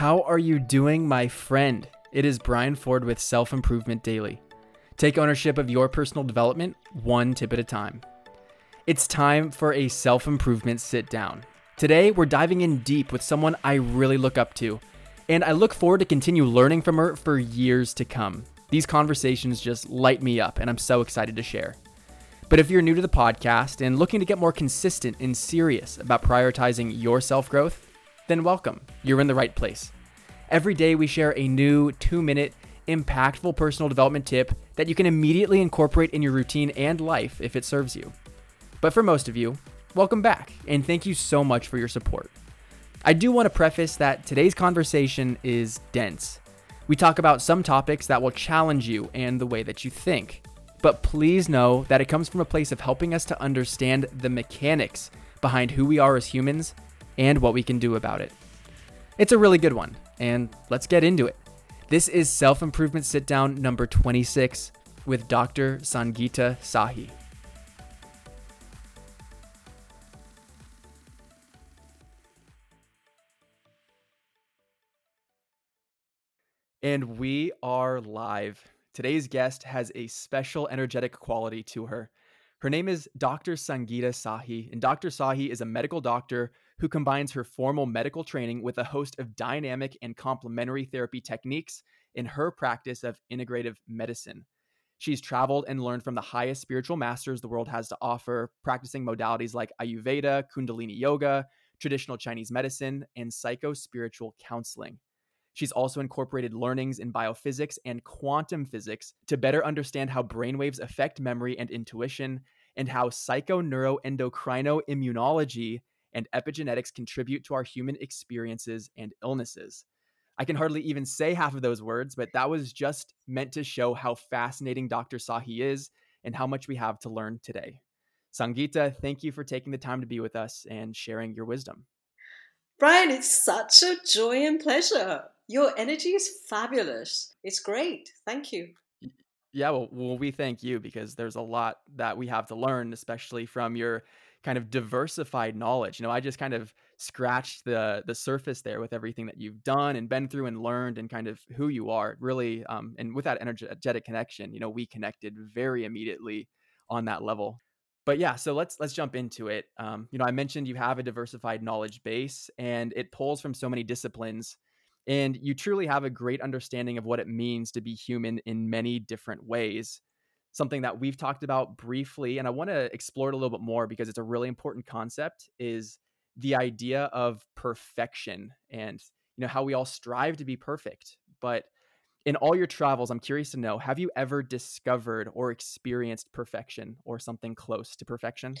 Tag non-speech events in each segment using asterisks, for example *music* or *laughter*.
How are you doing, my friend? It is Brian Ford with Self Improvement Daily. Take ownership of your personal development one tip at a time. It's time for a self improvement sit down. Today, we're diving in deep with someone I really look up to, and I look forward to continue learning from her for years to come. These conversations just light me up, and I'm so excited to share. But if you're new to the podcast and looking to get more consistent and serious about prioritizing your self growth, then welcome. You're in the right place. Every day, we share a new two minute, impactful personal development tip that you can immediately incorporate in your routine and life if it serves you. But for most of you, welcome back and thank you so much for your support. I do want to preface that today's conversation is dense. We talk about some topics that will challenge you and the way that you think. But please know that it comes from a place of helping us to understand the mechanics behind who we are as humans and what we can do about it. It's a really good one, and let's get into it. This is Self Improvement Sit Down number 26 with Dr. Sangeeta Sahi. And we are live. Today's guest has a special energetic quality to her. Her name is Dr. Sangeeta Sahi, and Dr. Sahi is a medical doctor who combines her formal medical training with a host of dynamic and complementary therapy techniques in her practice of integrative medicine. She's traveled and learned from the highest spiritual masters the world has to offer, practicing modalities like Ayurveda, Kundalini Yoga, traditional Chinese medicine, and psycho spiritual counseling. She's also incorporated learnings in biophysics and quantum physics to better understand how brainwaves affect memory and intuition, and how psychoneuroendocrinoimmunology and epigenetics contribute to our human experiences and illnesses. I can hardly even say half of those words, but that was just meant to show how fascinating Dr. Sahi is and how much we have to learn today. Sangeeta, thank you for taking the time to be with us and sharing your wisdom. Brian, it's such a joy and pleasure. Your energy is fabulous. It's great. Thank you. Yeah, well, well, we thank you because there's a lot that we have to learn, especially from your kind of diversified knowledge. You know, I just kind of scratched the the surface there with everything that you've done and been through and learned and kind of who you are. Really, um, and with that energetic connection, you know, we connected very immediately on that level. But yeah, so let's let's jump into it. Um, you know, I mentioned you have a diversified knowledge base, and it pulls from so many disciplines. And you truly have a great understanding of what it means to be human in many different ways something that we've talked about briefly and i want to explore it a little bit more because it's a really important concept is the idea of perfection and you know how we all strive to be perfect. But in all your travels i'm curious to know have you ever discovered or experienced perfection or something close to perfection?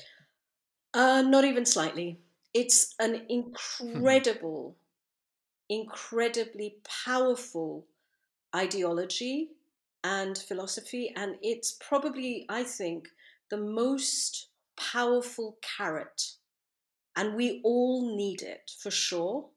Uh, not even slightly. It's an *laughs* incredible incredibly powerful ideology and philosophy. And it's probably, I think, the most powerful carrot. And we all need it for sure.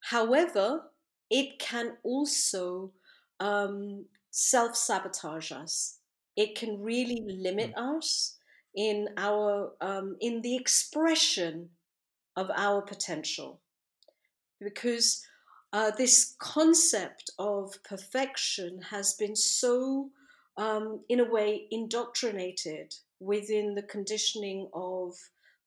However, it can also um, self sabotage us. It can really limit mm. us in our um, in the expression of our potential because uh, this concept of perfection has been so, um, in a way, indoctrinated within the conditioning of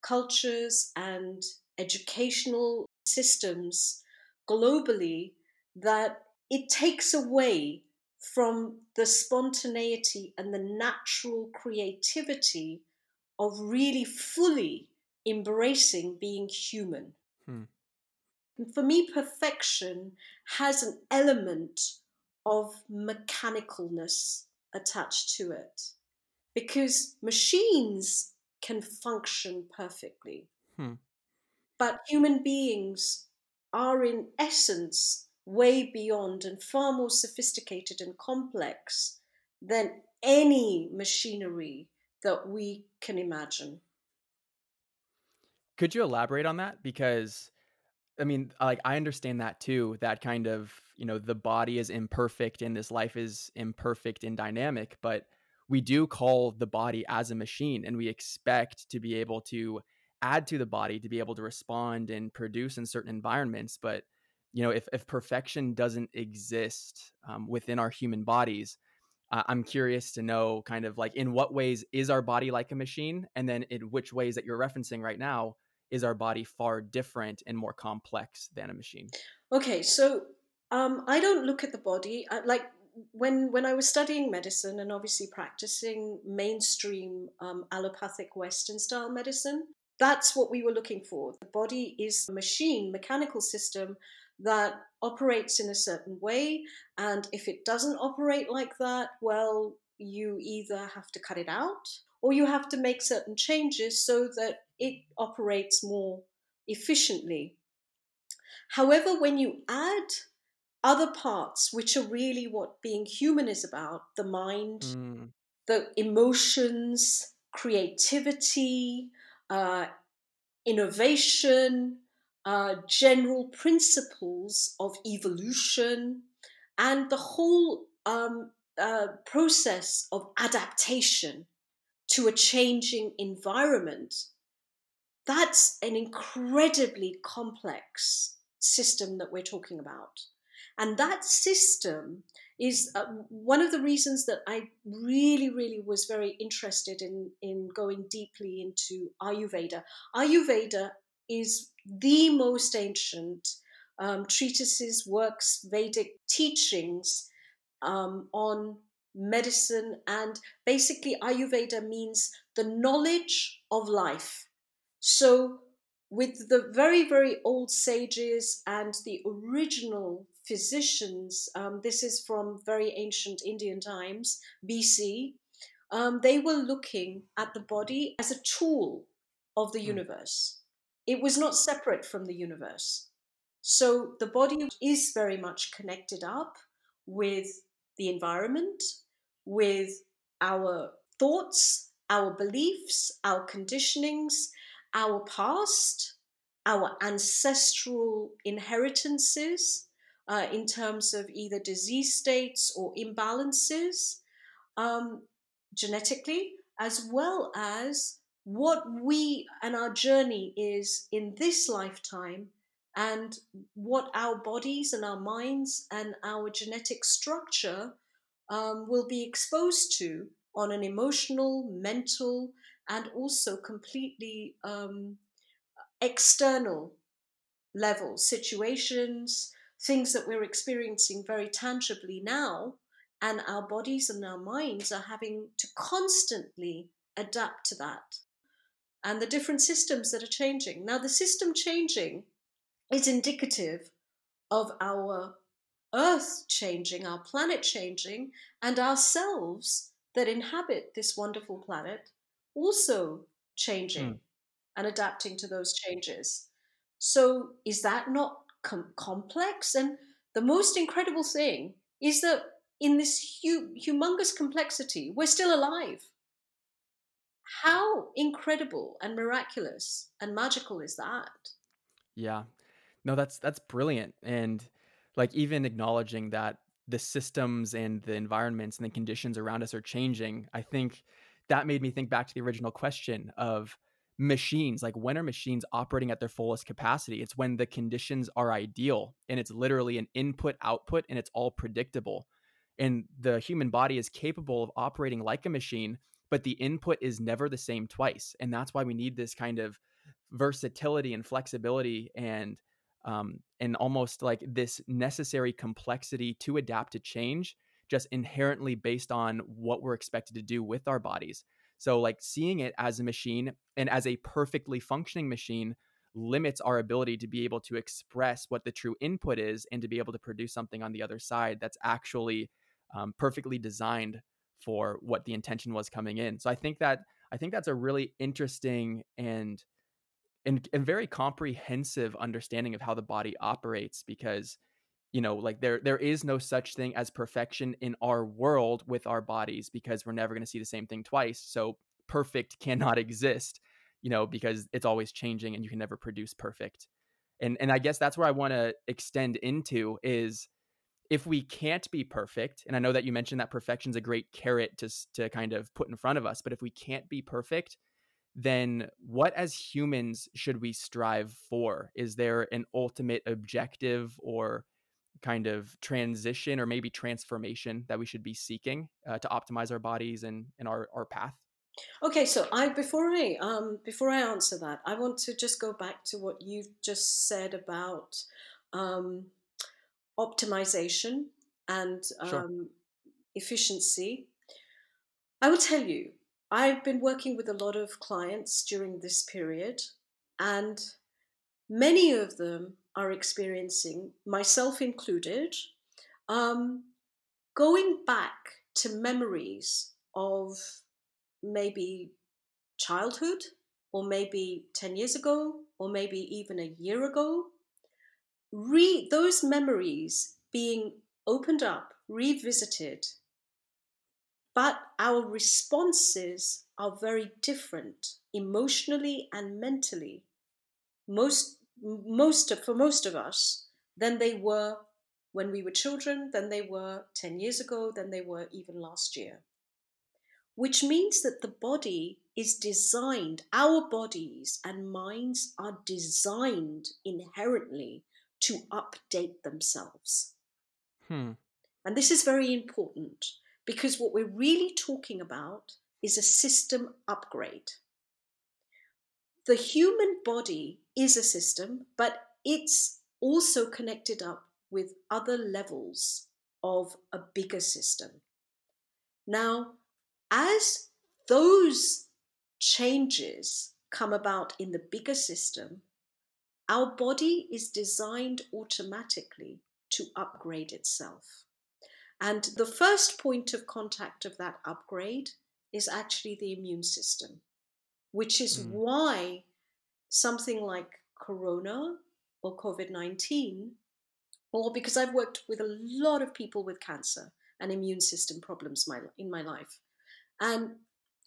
cultures and educational systems globally that it takes away from the spontaneity and the natural creativity of really fully embracing being human. Hmm for me, perfection has an element of mechanicalness attached to it because machines can function perfectly. Hmm. But human beings are, in essence, way beyond and far more sophisticated and complex than any machinery that we can imagine. Could you elaborate on that? Because I mean, like I understand that too. That kind of, you know, the body is imperfect and this life is imperfect and dynamic, but we do call the body as a machine and we expect to be able to add to the body to be able to respond and produce in certain environments, but you know, if, if perfection doesn't exist um, within our human bodies, uh, I'm curious to know kind of like in what ways is our body like a machine? And then in which ways that you're referencing right now is our body far different and more complex than a machine? Okay, so um, I don't look at the body I, like when when I was studying medicine and obviously practicing mainstream um, allopathic Western style medicine. That's what we were looking for. The body is a machine, mechanical system that operates in a certain way. And if it doesn't operate like that, well, you either have to cut it out or you have to make certain changes so that it operates more efficiently. However, when you add other parts, which are really what being human is about the mind, mm. the emotions, creativity, uh, innovation, uh, general principles of evolution, and the whole um, uh, process of adaptation to a changing environment. That's an incredibly complex system that we're talking about. And that system is uh, one of the reasons that I really, really was very interested in, in going deeply into Ayurveda. Ayurveda is the most ancient um, treatises, works, Vedic teachings um, on medicine. And basically, Ayurveda means the knowledge of life. So, with the very, very old sages and the original physicians, um, this is from very ancient Indian times, BC, um, they were looking at the body as a tool of the mm. universe. It was not separate from the universe. So the body is very much connected up with the environment, with our thoughts, our beliefs, our conditionings, our past, our ancestral inheritances uh, in terms of either disease states or imbalances um, genetically, as well as what we and our journey is in this lifetime and what our bodies and our minds and our genetic structure um, will be exposed to on an emotional, mental, and also completely um, external level situations, things that we're experiencing very tangibly now, and our bodies and our minds are having to constantly adapt to that. And the different systems that are changing. Now, the system changing is indicative of our Earth changing, our planet changing, and ourselves that inhabit this wonderful planet also changing mm. and adapting to those changes. So, is that not com- complex? And the most incredible thing is that in this hu- humongous complexity, we're still alive. How incredible and miraculous and magical is that? Yeah. No, that's that's brilliant. And like even acknowledging that the systems and the environments and the conditions around us are changing, I think that made me think back to the original question of machines like when are machines operating at their fullest capacity? It's when the conditions are ideal and it's literally an input output and it's all predictable. And the human body is capable of operating like a machine but the input is never the same twice and that's why we need this kind of versatility and flexibility and um, and almost like this necessary complexity to adapt to change just inherently based on what we're expected to do with our bodies. So, like seeing it as a machine and as a perfectly functioning machine limits our ability to be able to express what the true input is and to be able to produce something on the other side that's actually um, perfectly designed for what the intention was coming in. So I think that I think that's a really interesting and and, and very comprehensive understanding of how the body operates because you know like there there is no such thing as perfection in our world with our bodies because we're never going to see the same thing twice so perfect *laughs* cannot exist you know because it's always changing and you can never produce perfect and and i guess that's where i want to extend into is if we can't be perfect and i know that you mentioned that perfection's a great carrot to to kind of put in front of us but if we can't be perfect then what as humans should we strive for? Is there an ultimate objective or kind of transition or maybe transformation that we should be seeking uh, to optimize our bodies and, and our, our path? Okay, so I before I um, before I answer that, I want to just go back to what you've just said about um, optimization and um, sure. efficiency. I will tell you, I've been working with a lot of clients during this period, and many of them are experiencing, myself included, um, going back to memories of maybe childhood, or maybe 10 years ago, or maybe even a year ago. Re- those memories being opened up, revisited, but our responses are very different emotionally and mentally. Most, most of, for most of us, than they were when we were children, than they were 10 years ago, than they were even last year. Which means that the body is designed, our bodies and minds are designed inherently to update themselves. Hmm. And this is very important because what we're really talking about is a system upgrade. The human body is a system, but it's also connected up with other levels of a bigger system. Now, as those changes come about in the bigger system, our body is designed automatically to upgrade itself. And the first point of contact of that upgrade is actually the immune system, which is mm. why something like corona or COVID 19, or because I've worked with a lot of people with cancer and immune system problems my, in my life. And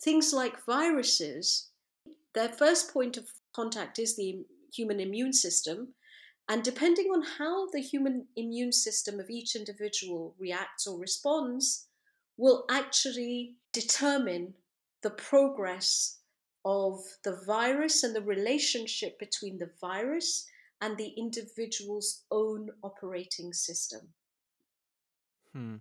things like viruses, their first point of contact is the human immune system, and depending on how the human immune system of each individual reacts or responds, will actually determine the progress of the virus and the relationship between the virus and the individual's own operating system. Hmm.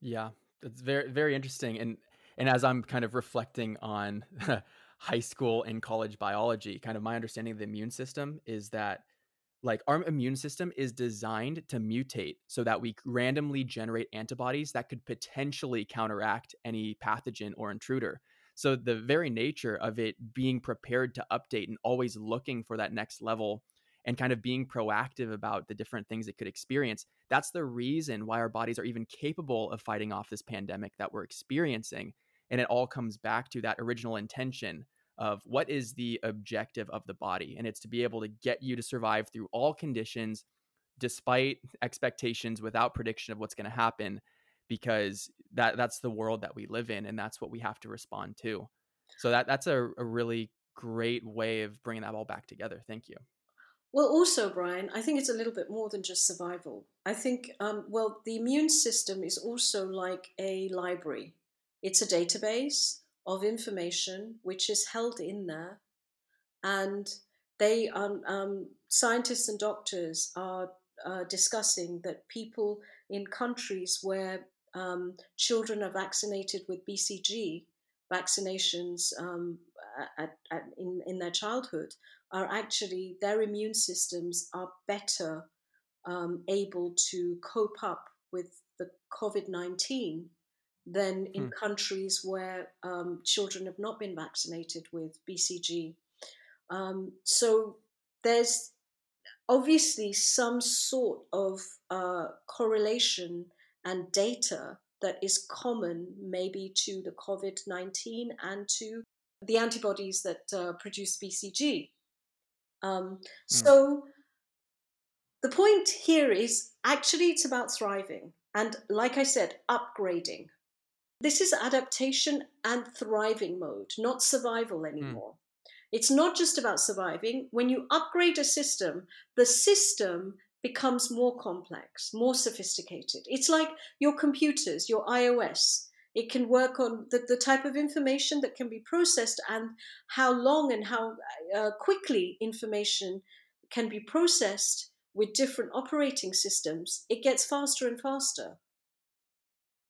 Yeah, that's very very interesting. And and as I'm kind of reflecting on *laughs* high school and college biology, kind of my understanding of the immune system is that like our immune system is designed to mutate so that we randomly generate antibodies that could potentially counteract any pathogen or intruder. So the very nature of it being prepared to update and always looking for that next level and kind of being proactive about the different things it could experience, that's the reason why our bodies are even capable of fighting off this pandemic that we're experiencing. And it all comes back to that original intention of what is the objective of the body. And it's to be able to get you to survive through all conditions, despite expectations, without prediction of what's going to happen, because that that's the world that we live in, and that's what we have to respond to. So that that's a, a really great way of bringing that all back together. Thank you. Well, also, Brian, I think it's a little bit more than just survival. I think, um, well, the immune system is also like a library. It's a database of information which is held in there, and they um, um, scientists and doctors are uh, discussing that people in countries where um, children are vaccinated with BCG vaccinations um, at, at, in, in their childhood are actually their immune systems are better um, able to cope up with the COVID 19 than in hmm. countries where um, children have not been vaccinated with BCG. Um, so there's obviously some sort of uh, correlation and data that is common maybe to the COVID 19 and to the antibodies that uh, produce BCG. Um, mm. So the point here is actually it's about thriving. And like I said, upgrading. This is adaptation and thriving mode, not survival hmm. anymore. Mm. It's not just about surviving. When you upgrade a system, the system becomes more complex, more sophisticated. It's like your computers, your iOS. It can work on the, the type of information that can be processed and how long and how uh, quickly information can be processed with different operating systems. It gets faster and faster.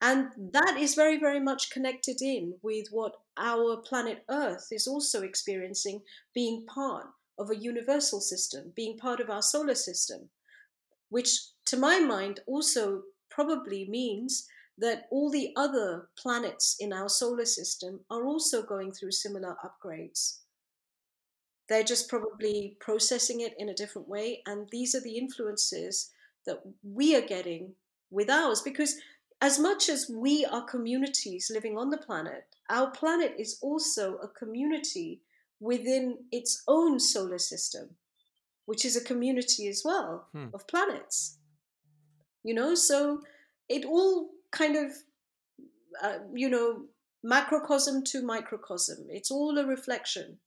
And that is very, very much connected in with what our planet Earth is also experiencing, being part of a universal system, being part of our solar system, which to my mind also probably means that all the other planets in our solar system are also going through similar upgrades. They're just probably processing it in a different way. And these are the influences that we are getting with ours because as much as we are communities living on the planet, our planet is also a community within its own solar system, which is a community as well hmm. of planets. You know, so it all kind of, uh, you know, macrocosm to microcosm. It's all a reflection.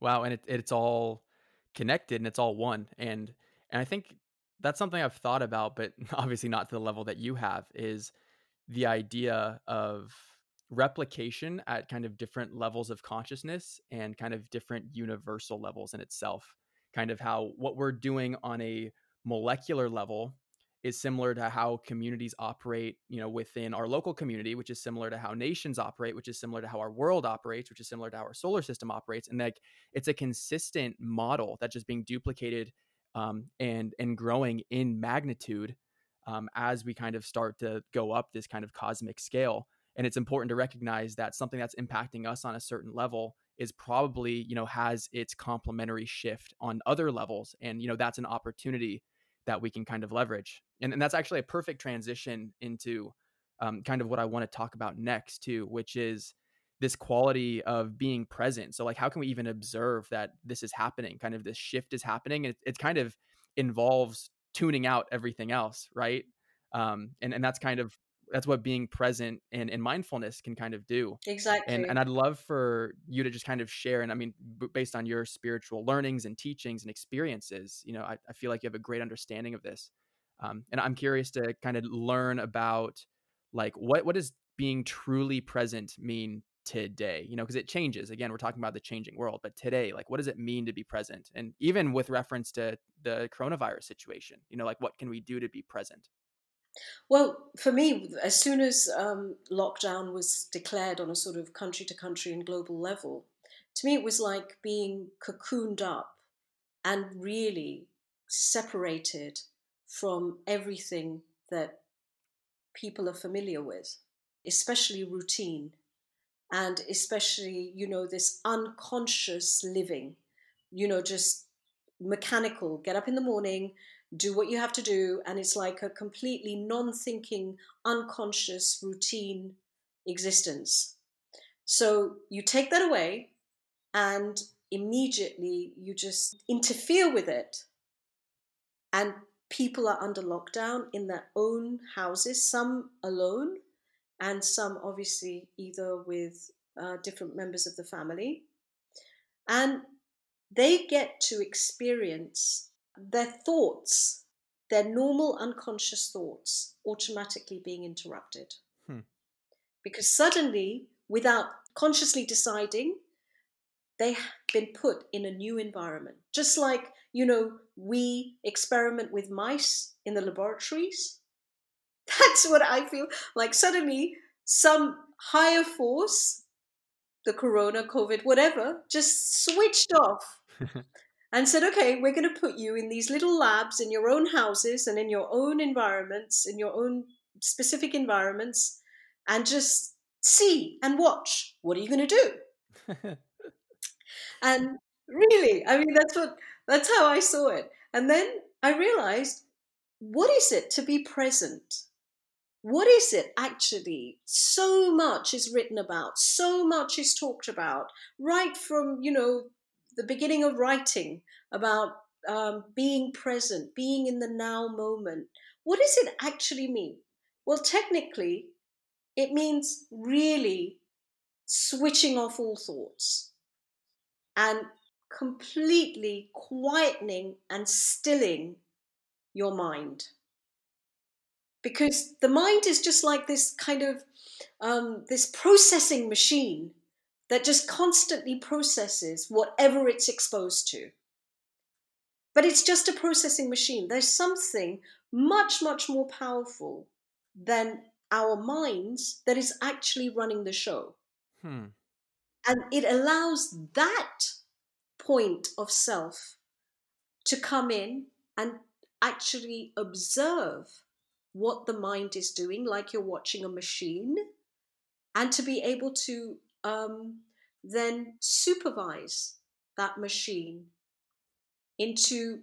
Wow, and it, it's all connected and it's all one. And and I think that's something I've thought about, but *laughs* obviously not to the level that you have, is the idea of replication at kind of different levels of consciousness and kind of different universal levels in itself. Kind of how what we're doing on a molecular level is similar to how communities operate, you know, within our local community, which is similar to how nations operate, which is similar to how our world operates, which is similar to how our solar system operates. And like it's a consistent model that's just being duplicated um, and and growing in magnitude um, as we kind of start to go up this kind of cosmic scale. And it's important to recognize that something that's impacting us on a certain level is probably you know has its complementary shift on other levels, and you know that's an opportunity that we can kind of leverage. And, and that's actually a perfect transition into um, kind of what I want to talk about next too, which is this quality of being present. So like how can we even observe that this is happening? Kind of this shift is happening. It, it kind of involves tuning out everything else, right? Um, and and that's kind of that's what being present and, and mindfulness can kind of do exactly and, and i'd love for you to just kind of share and i mean b- based on your spiritual learnings and teachings and experiences you know I, I feel like you have a great understanding of this um, and i'm curious to kind of learn about like what what does being truly present mean today? You know because it changes. Again we're talking about the changing world but today like what does it mean to be present? And even with reference to the coronavirus situation you know like what can we do to be present well for me as soon as um, lockdown was declared on a sort of country to country and global level to me it was like being cocooned up and really separated from everything that people are familiar with especially routine and especially you know this unconscious living you know just mechanical get up in the morning do what you have to do and it's like a completely non-thinking unconscious routine existence so you take that away and immediately you just interfere with it and people are under lockdown in their own houses some alone and some obviously either with uh, different members of the family. And they get to experience their thoughts, their normal unconscious thoughts, automatically being interrupted. Hmm. Because suddenly, without consciously deciding, they've been put in a new environment. Just like, you know, we experiment with mice in the laboratories *laughs* That's what I feel like. Suddenly, some higher force, the corona, COVID, whatever, just switched off *laughs* and said, okay, we're going to put you in these little labs in your own houses and in your own environments, in your own specific environments, and just see and watch. What are you going to do? *laughs* and really, I mean, that's what that's how I saw it. And then I realized, what is it to be present? what is it actually? So much is written about, so much is talked about, right from, you know, the beginning of writing about um, being present, being in the now moment. What does it actually mean? Well, technically, it means really switching off all thoughts and completely quietening and stilling your mind because the mind is just like this kind of um, this processing machine that just constantly processes whatever it's exposed to. But it's just a processing machine. There's something much, much more powerful than our minds that is actually running the show. Hmm. And it allows that point of self to come in and actually observe what the mind is doing, like you're watching a machine, and to be able to um, then supervise that machine into,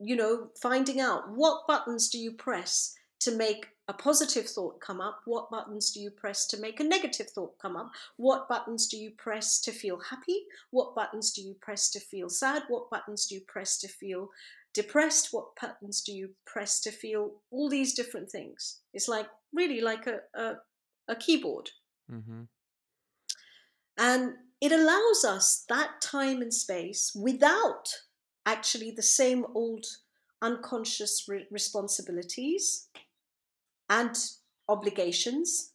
you know, finding out what buttons do you press to make a positive thought come up? What buttons do you press to make a negative thought come up? What buttons do you press to feel happy? What buttons do you press to feel sad? What buttons do you press to feel depressed? What buttons do you press to feel all these different things? It's like really like a, a, a keyboard. Mm-hmm. And it allows us that time and space without actually the same old unconscious re- responsibilities and obligations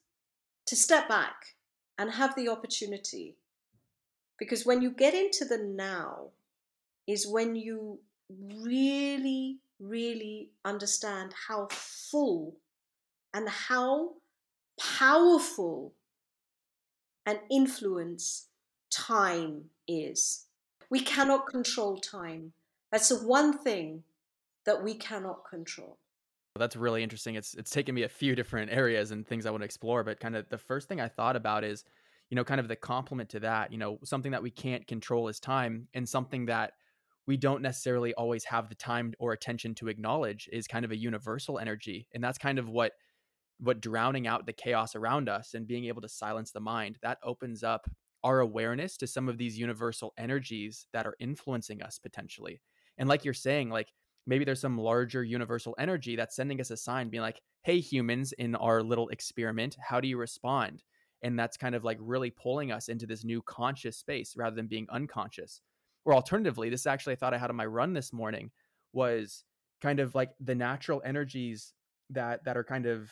to step back and have the opportunity. Because when you get into the now, is when you really, really understand how full and how powerful an influence time is. We cannot control time. That's the one thing that we cannot control. That's really interesting. It's it's taken me a few different areas and things I want to explore, but kind of the first thing I thought about is, you know, kind of the complement to that, you know, something that we can't control is time and something that we don't necessarily always have the time or attention to acknowledge is kind of a universal energy. And that's kind of what what drowning out the chaos around us and being able to silence the mind, that opens up our awareness to some of these universal energies that are influencing us potentially. And like you're saying, like maybe there's some larger universal energy that's sending us a sign being like hey humans in our little experiment how do you respond and that's kind of like really pulling us into this new conscious space rather than being unconscious or alternatively this actually i thought i had on my run this morning was kind of like the natural energies that that are kind of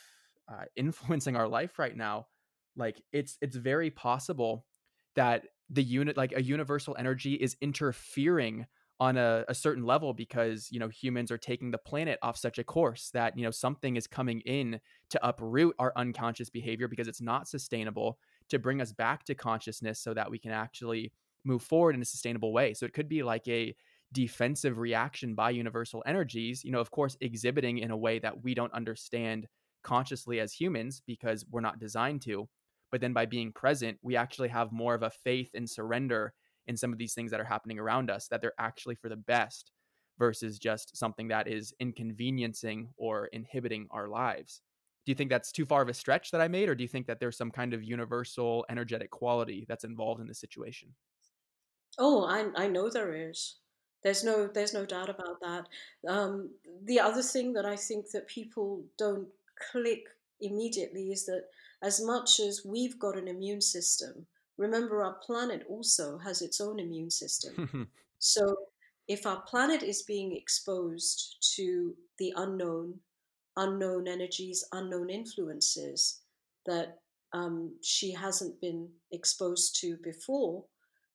uh, *laughs* influencing our life right now like it's it's very possible that the unit like a universal energy is interfering on a, a, certain level because you know humans are taking the planet off such a course that you know something is coming in to uproot our unconscious behavior because it's not sustainable to bring us back to consciousness so that we can actually move forward in a sustainable way. So it could be like a defensive reaction by universal energies you know of course exhibiting in a way that we don't understand consciously as humans because we're not designed to but then by being present we actually have more of a faith and surrender in some of these things that are happening around us that they're actually for the best versus just something that is inconveniencing or inhibiting our lives. Do you think that's too far of a stretch that I made, or do you think that there's some kind of universal energetic quality that's involved in this situation? Oh, I, I know there is. There's no there's no doubt about that. Um, the other thing that I think that people don't click immediately is that as much as we've got an immune system, Remember, our planet also has its own immune system. *laughs* so, if our planet is being exposed to the unknown, unknown energies, unknown influences that um, she hasn't been exposed to before,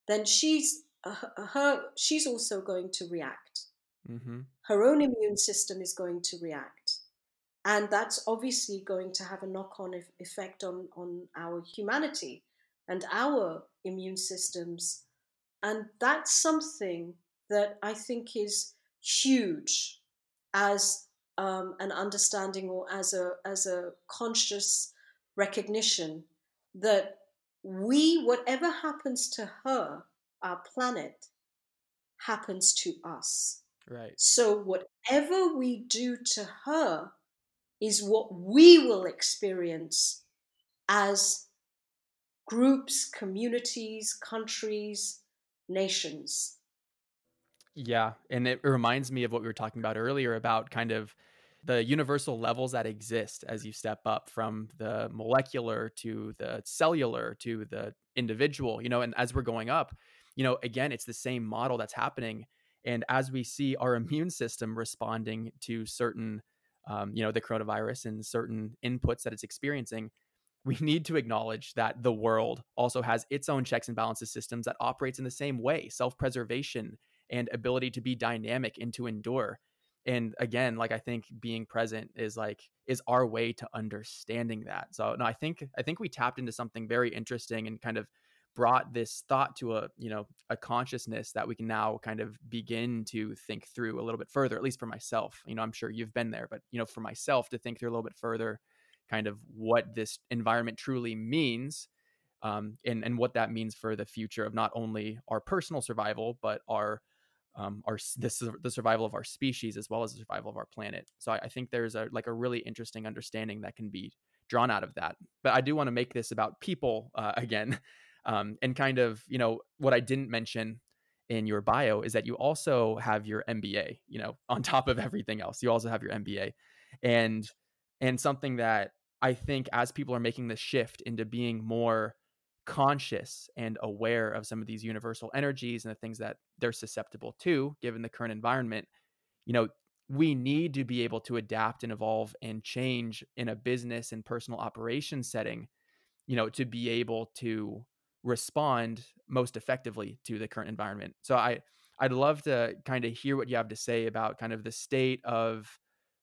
then she's uh, her she's also going to react. Mm-hmm. Her own immune system is going to react, and that's obviously going to have a knock-on effect on on our humanity and our immune systems. And that's something that I think is huge as um, an understanding or as a as a conscious recognition that we whatever happens to her our planet happens to us right so whatever we do to her is what we will experience as groups, communities, countries, nations. Yeah. And it reminds me of what we were talking about earlier about kind of the universal levels that exist as you step up from the molecular to the cellular to the individual, you know, and as we're going up, you know, again, it's the same model that's happening. And as we see our immune system responding to certain um, you know, the coronavirus and certain inputs that it's experiencing, we need to acknowledge that the world also has its own checks and balances systems that operates in the same way self-preservation and ability to be dynamic and to endure. And again like i think being present is like is our way to understanding that. So no i think i think we tapped into something very interesting and kind of brought this thought to a you know a consciousness that we can now kind of begin to think through a little bit further at least for myself you know i'm sure you've been there but you know for myself to think through a little bit further kind of what this environment truly means um, and and what that means for the future of not only our personal survival but our um, our this is the survival of our species as well as the survival of our planet. So I, I think there's a like a really interesting understanding that can be drawn out of that. But I do want to make this about people uh, *laughs* again, um, and kind of you know what I didn't mention in your bio is that you also have your MBA. You know, *laughs* on top of everything else, you also have your MBA, and and something that I think as people are making the shift into being more conscious and aware of some of these universal energies and the things that they're susceptible to given the current environment you know we need to be able to adapt and evolve and change in a business and personal operation setting you know to be able to respond most effectively to the current environment. So i i'd love to kind of hear what you have to say about kind of the state of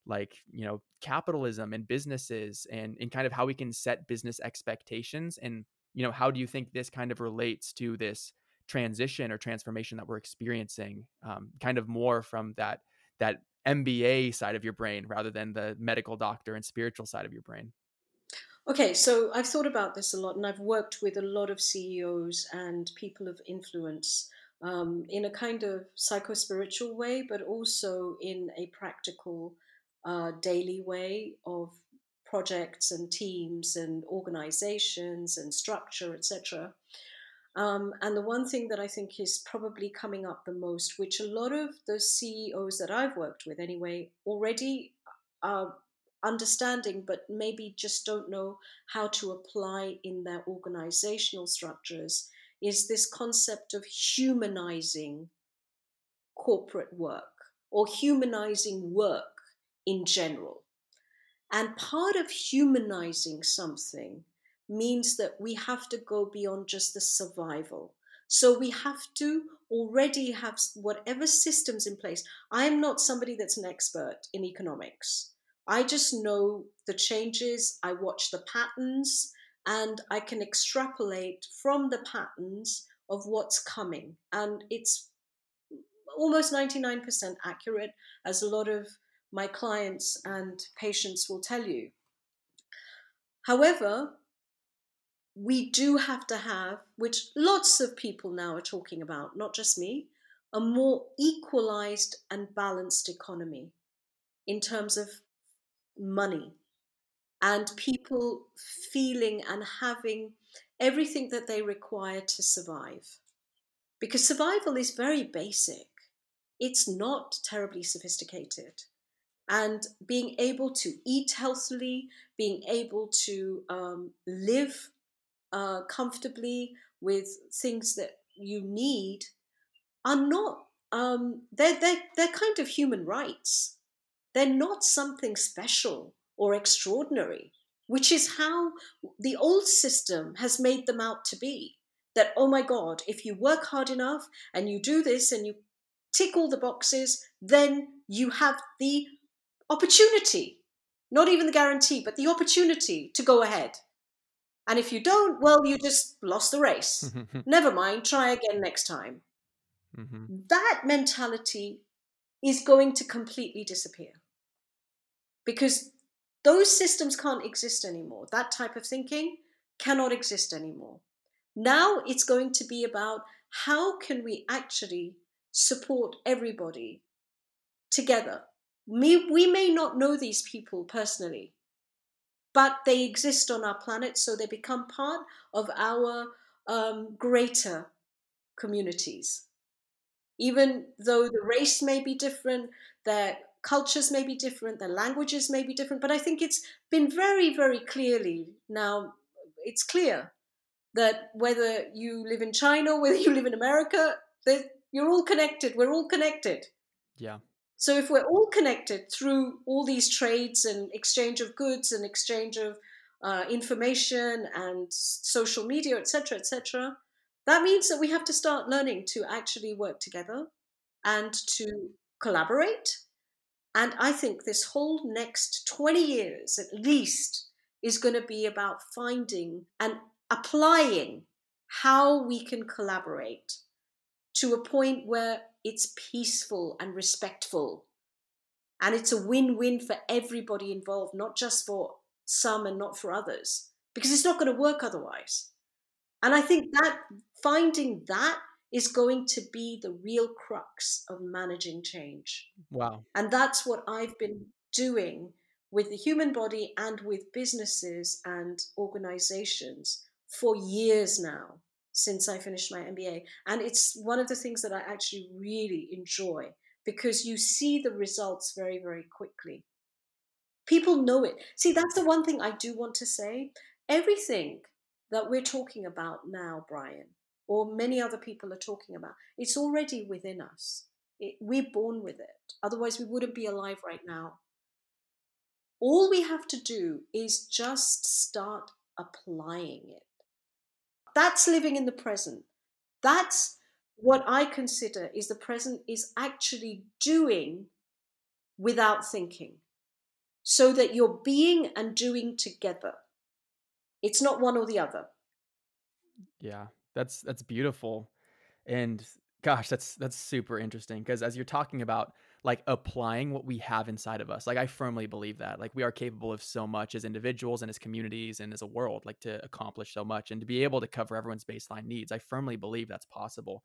like you know capitalism and businesses and and kind of how we can set business expectations and you know how do you think this kind of relates to this transition or transformation that we're experiencing um, kind of more from that that mba side of your brain rather than the medical doctor and spiritual side of your brain okay so i've thought about this a lot and i've worked with a lot of ceos and people of influence um, in a kind of psycho-spiritual way but also in a practical uh, daily way of projects and teams and organizations and structure, etc. Um, and the one thing that I think is probably coming up the most, which a lot of the CEOs that I've worked with anyway already are understanding, but maybe just don't know how to apply in their organizational structures, is this concept of humanizing corporate work or humanizing work in general. And part of humanizing something means that we have to go beyond just the survival. So we have to already have whatever systems in place. I'm not somebody that's an expert in economics. I just know the changes, I watch the patterns, and I can extrapolate from the patterns of what's coming. And it's almost 99% accurate, as a lot of my clients and patients will tell you. However, we do have to have, which lots of people now are talking about, not just me, a more equalized and balanced economy in terms of money and people feeling and having everything that they require to survive. Because survival is very basic, it's not terribly sophisticated and being able to eat healthily, being able to um, live uh, comfortably with things that you need are not um, they're, they're, they're kind of human rights. They're not something special or extraordinary, which is how the old system has made them out to be. That, oh my God, if you work hard enough and you do this and you tick all the boxes, then you have the opportunity, not even the guarantee, but the opportunity to go ahead. And if you don't, well, you just lost the race. *laughs* Never mind, try again next time. Mm-hmm. That mentality is going to completely disappear because those systems can't exist anymore. That type of thinking cannot exist anymore. Now it's going to be about how can we actually support everybody together we, we may not know these people personally, but they exist on our planet, so they become part of our um, greater communities. Even though the race may be different, their cultures may be different, their languages may be different, but I think it's been very, very clearly now, it's clear that whether you live in China, *laughs* whether you live in America, you're all connected. We're all connected. Yeah. So if we're all connected through all these trades and exchange of goods and exchange of uh, information and social media, etc., etc., that means that we have to start learning to actually work together and to collaborate. And I think this whole next 20 years at least is going to be about finding and applying how we can collaborate to a point where it's peaceful and respectful. And it's a win win for everybody involved, not just for some and not for others, because it's not going to work otherwise. And I think that finding that is going to be the real crux of managing change. Wow. And that's what I've been doing with the human body and with businesses and organizations for years now since I finished my MBA. And it's one of the things that I actually really enjoy because you see the results very, very quickly. People know it. See, that's the one thing I do want to say. Everything that we're talking about now, Brian, or many other people are talking about, it's already within us. It, we're born with it. Otherwise, we wouldn't be alive right now. All we have to do is just start applying it. That's living in the present. That's what I consider is the present is actually doing without thinking so that you're being and doing together. It's not one or the other. Yeah, that's that's beautiful. And gosh, that's that's super interesting because as you're talking about like applying what we have inside of us, like I firmly believe that. Like we are capable of so much as individuals and as communities and as a world, like to accomplish so much and to be able to cover everyone's baseline needs. I firmly believe that's possible.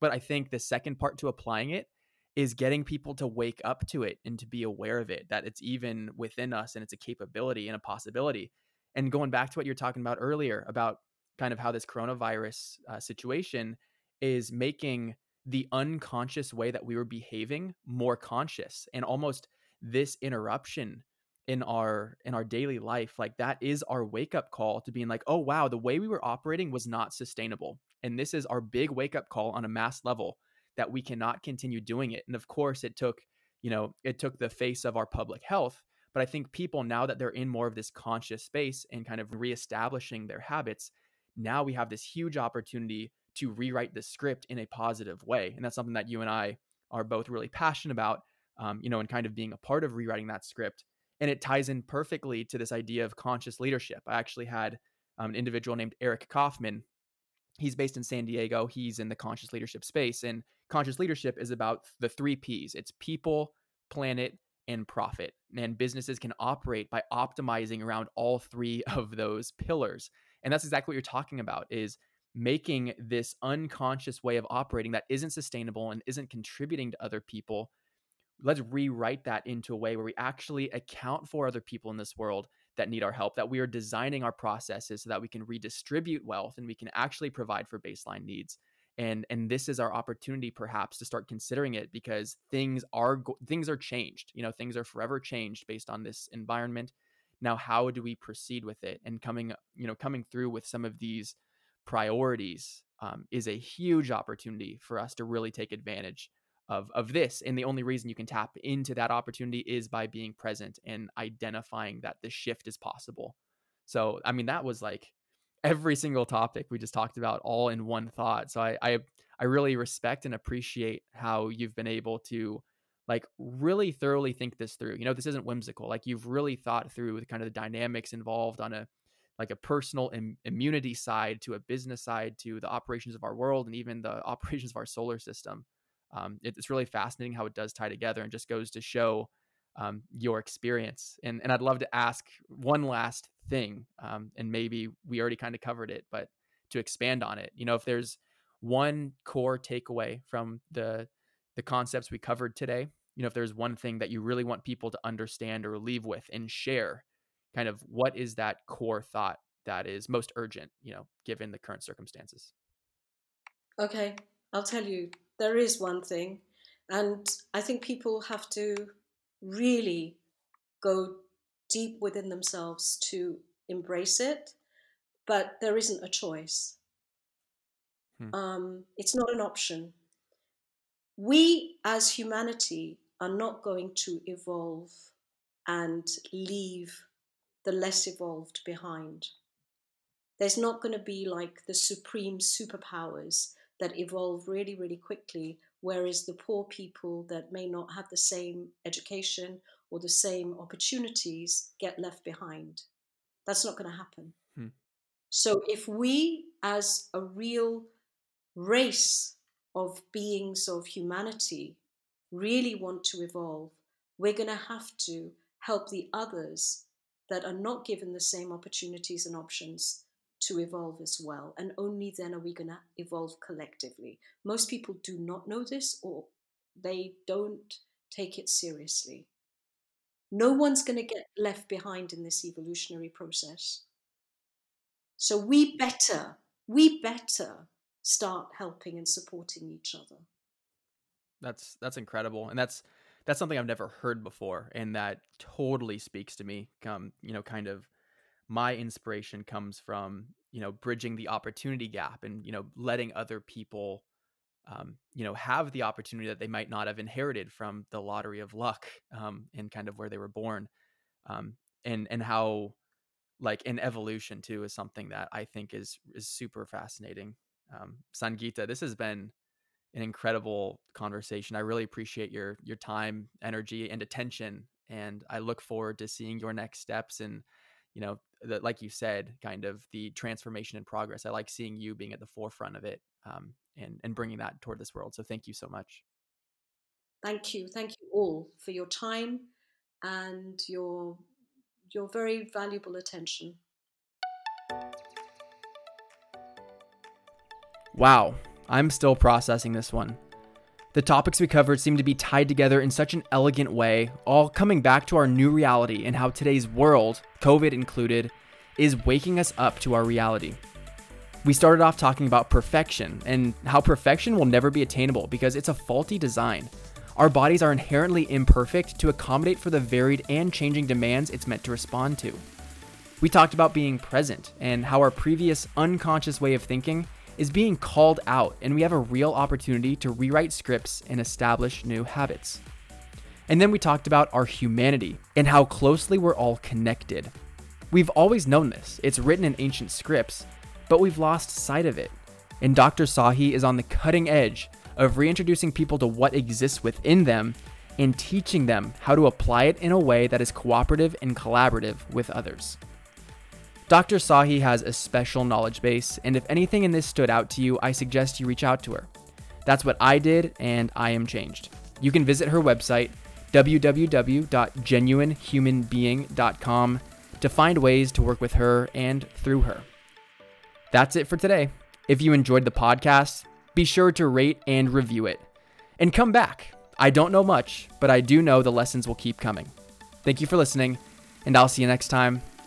But I think the second part to applying it is getting people to wake up to it and to be aware of it, that it's even within us and it's a capability and a possibility. And going back to what you're talking about earlier about kind of how this coronavirus uh, situation is making the unconscious way that we were behaving more conscious and almost this interruption in our in our daily life like that is our wake up call to being like oh wow the way we were operating was not sustainable and this is our big wake up call on a mass level that we cannot continue doing it. And of course, it took, you know, it took the face of our public health. But I think people now that they're in more of this conscious space and kind of reestablishing their habits, now we have this huge opportunity to rewrite the script in a positive way. And that's something that you and I are both really passionate about, um, you know, and kind of being a part of rewriting that script. And it ties in perfectly to this idea of conscious leadership. I actually had um, an individual named Eric Kaufman he's based in San Diego. He's in the conscious leadership space. And conscious leadership is about the three P's it's people, planet, and profit. And businesses can operate by optimizing around all three of those pillars. And that's exactly what you're talking about is making this unconscious way of operating that isn't sustainable and isn't contributing to other people. Let's rewrite that into a way where we actually account for other people in this world that need our help, that we are designing our processes so that we can redistribute wealth and we can actually provide for baseline needs. And and this is our opportunity perhaps to start considering it because things are things are changed. You know, things are forever changed based on this environment. Now, how do we proceed with it? And coming, you know, coming through with some of these priorities um, is a huge opportunity for us to really take advantage of of this. And the only reason you can tap into that opportunity is by being present and identifying that the shift is possible. So i mean that was like every single topic we just talked about all in one thought. So i i, I really respect and appreciate how you've been able to like really thoroughly think this through. You know this isn't whimsical like you've really thought through the kind of the dynamics involved on a like a personal Im- immunity side to a business side to the operations of our world and even the *laughs* operations of our solar system. Um, it, it's really fascinating how it does tie together and just goes to show um, your experience. And, and I'd love to ask one last thing, um, and maybe we already kind of covered it, but to expand on it, you know, if there's one core takeaway from the the concepts we covered today, you know, if there's one thing that you really want people to understand or leave with and share, kind of what is that core thought that is most urgent, you know, given the current circumstances? Okay, I'll tell you there is one thing, and I think people have to really go deep within themselves to embrace it, but there isn't a choice. Hmm. Um, it's not an option. We as humanity are not going to evolve and leave the less evolved behind. There's not going to be like the supreme superpowers that evolve really, really quickly, whereas the poor people that may not have the same education or the same opportunities get left behind. That's not going to happen. Hmm. So if we, as a real race of beings of humanity, really want to evolve, we're going to have to help the others that are not given the same opportunities and options to evolve as well. And only then are we going to evolve collectively. Most people do not know this or they don't take it seriously. No one's going to get left behind in this evolutionary process. So we better, we better start helping and supporting each other. That's that's incredible. And that's that's something I've never heard before and that totally speaks to me. Come, you know, kind of my inspiration comes from you know bridging the opportunity gap and you know letting other people um, you know have the opportunity that they might not have inherited from the lottery of luck um, and kind of where they were born um, and and how like an evolution too is something that I think is is super fascinating. Um, this has been an incredible conversation. I really appreciate your your time, energy, and attention, and I look forward to seeing your next steps and you know, the, like you said, kind of the transformation and progress. I like seeing you being at the forefront of it um, and and bringing that toward this world. So thank you so much. Thank you, thank you all for your time and your your very valuable attention. Wow, I'm still processing this one. The topics we covered seem to be tied together in such an elegant way, all coming back to our new reality and how today's world, COVID included, is waking us up to our reality. We started off talking about perfection and how perfection will never be attainable because it's a faulty design. Our bodies are inherently imperfect to accommodate for the varied and changing demands it's meant to respond to. We talked about being present and how our previous unconscious way of thinking is being called out, and we have a real opportunity to rewrite scripts and establish new habits. And then we talked about our humanity and how closely we're all connected. We've always known this, it's written in ancient scripts, but we've lost sight of it. And Dr. Sahi is on the cutting edge of reintroducing people to what exists within them and teaching them how to apply it in a way that is cooperative and collaborative with others. Dr. Sahi has a special knowledge base, and if anything in this stood out to you, I suggest you reach out to her. That's what I did, and I am changed. You can visit her website, www.genuinehumanbeing.com, to find ways to work with her and through her. That's it for today. If you enjoyed the podcast, be sure to rate and review it. And come back. I don't know much, but I do know the lessons will keep coming. Thank you for listening, and I'll see you next time